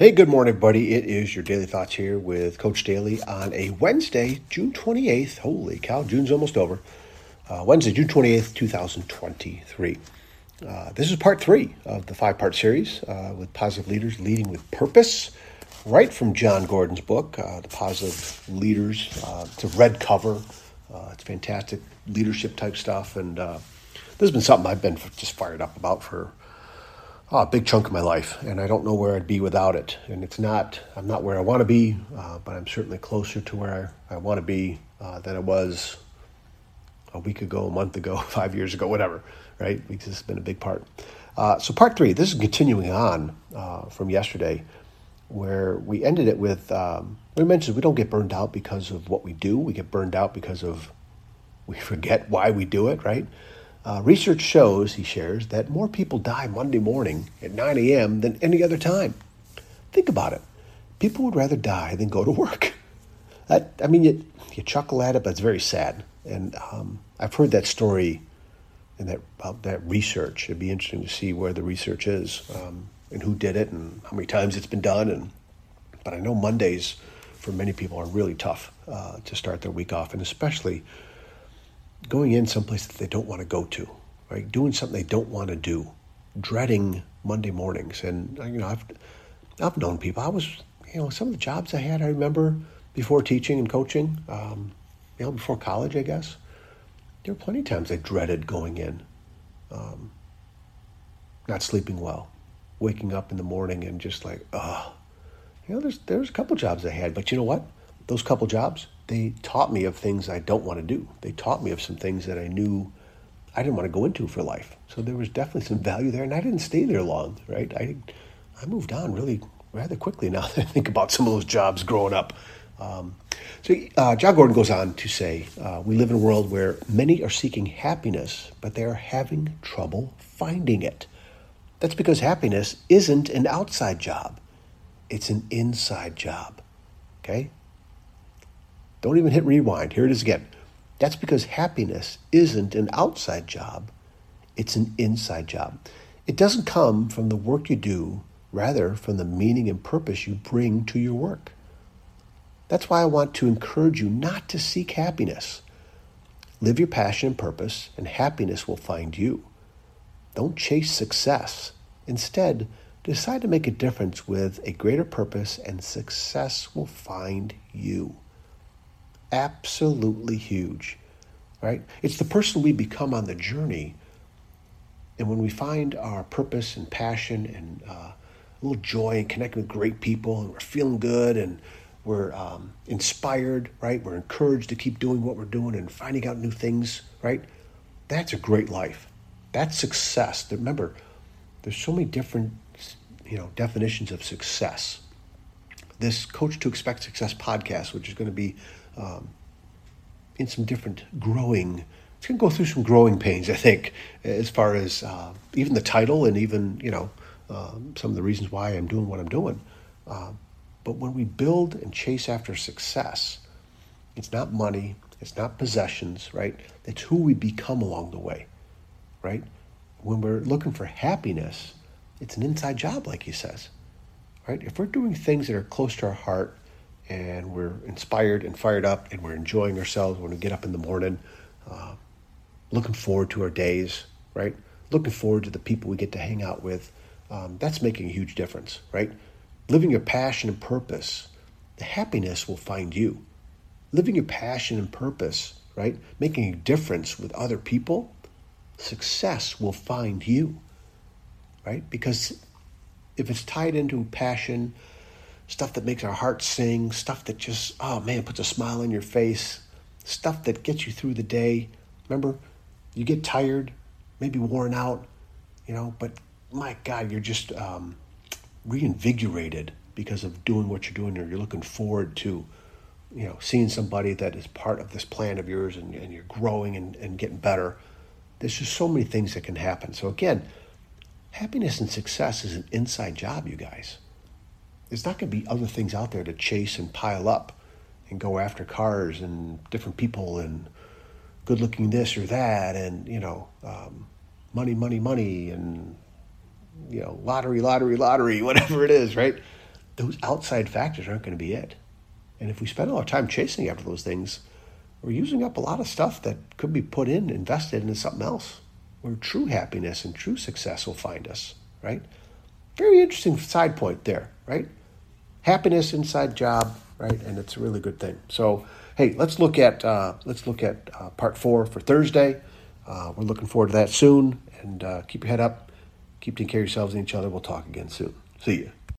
Hey, good morning, everybody. It is your Daily Thoughts here with Coach Daly on a Wednesday, June 28th. Holy cow, June's almost over. Uh, Wednesday, June 28th, 2023. Uh, this is part three of the five part series uh, with positive leaders leading with purpose, right from Jon Gordon's book, uh, The Positive Leaders. Uh, it's a red cover, uh, it's fantastic leadership type stuff. And this has been something I've been just fired up about for a big chunk of my life, and I don't know where I'd be without it. And it's not, I'm not where I want to be, uh, but I'm certainly closer to where I, I want to be uh, than I was a week ago, a month ago, five years ago, whatever, right? Because this has been a big part. Uh, so, part three, this is continuing on uh, from yesterday, where we ended it with um, we mentioned we don't get burned out because of what we do, we get burned out because of we forget why we do it, right? Uh, research shows, he shares, that more people die Monday morning at 9 a.m. than any other time. Think about it. People would rather die than go to work. That, I mean, you, you chuckle at it, but it's very sad. And um, I've heard that story and that about that research. It'd be interesting to see where the research is um, and who did it and how many times it's been done. And but I know Mondays for many people are really tough uh, to start their week off, and especially going in someplace that they don't want to go to, right? Doing something they don't want to do, dreading Monday mornings. And you know, I've I've known people. I was, you know, some of the jobs I had. I remember before teaching and coaching, um, you know, before college, I guess. There were plenty of times I dreaded going in, um, not sleeping well, waking up in the morning and just like, oh, you know, there's there's a couple jobs I had, but you know what? Those couple jobs, they taught me of things I don't want to do. They taught me of some things that I knew I didn't want to go into for life. So there was definitely some value there, and I didn't stay there long, right? I I moved on really rather quickly now that I think about some of those jobs growing up. Um, so uh, Jon Gordon goes on to say, uh, we live in a world where many are seeking happiness, but they are having trouble finding it. That's because happiness isn't an outside job; it's an inside job. Okay, don't even hit rewind. Here it is again. That's because happiness isn't an outside job, it's an inside job. It doesn't come from the work you do, rather, from the meaning and purpose you bring to your work. That's why I want to encourage you not to seek happiness. Live your passion and purpose, and happiness will find you. Don't chase success. Instead, decide to make a difference with a greater purpose, and success will find you absolutely huge, right? It's the person we become on the journey. And when we find our purpose and passion and uh, a little joy and connecting with great people and we're feeling good and we're um, inspired, right? We're encouraged to keep doing what we're doing and finding out new things, right? That's a great life. That's success. Remember, there's so many different, you know, definitions of success. This Coach to Expect Success podcast, which is going to be um, in some different growing. It's going to go through some growing pains, I think, as far as uh, even the title and even you know um, some of the reasons why I'm doing what I'm doing. Uh, but when we build and chase after success, it's not money, it's not possessions, right? It's who we become along the way, right? When we're looking for happiness, it's an inside job, like he says, right? If we're doing things that are close to our heart, and we're inspired and fired up and we're enjoying ourselves when we get up in the morning, uh, looking forward to our days, right? Looking forward to the people we get to hang out with. Um, that's making a huge difference, right? Living your passion and purpose, the happiness will find you. Living your passion and purpose, right? Making a difference with other people, success will find you, right? Because if it's tied into passion, stuff that makes our hearts sing, stuff that just, oh man, puts a smile on your face, stuff that gets you through the day. Remember, you get tired, maybe worn out, you know, but my God, you're just um, reinvigorated because of doing what you're doing, or you're looking forward to, you know, seeing somebody that is part of this plan of yours and, and you're growing and, and getting better. There's just so many things that can happen. So, again, happiness and success is an inside job, you guys. There's not going to be other things out there to chase and pile up and go after cars and different people and good looking this or that and, you know, um, money, money, money and, you know, lottery, lottery, lottery, whatever it is, right? those outside factors aren't going to be it. And if we spend all our time chasing after those things, we're using up a lot of stuff that could be put in, invested into something else where true happiness and true success will find us, right? Very interesting side point there, right? Happiness inside job, right? And it's a really good thing. So, hey, let's look at uh, let's look at uh, part four for Thursday. Uh, we're looking forward to that soon. And uh, keep your head up, keep taking care of yourselves and each other. We'll talk again soon. See you.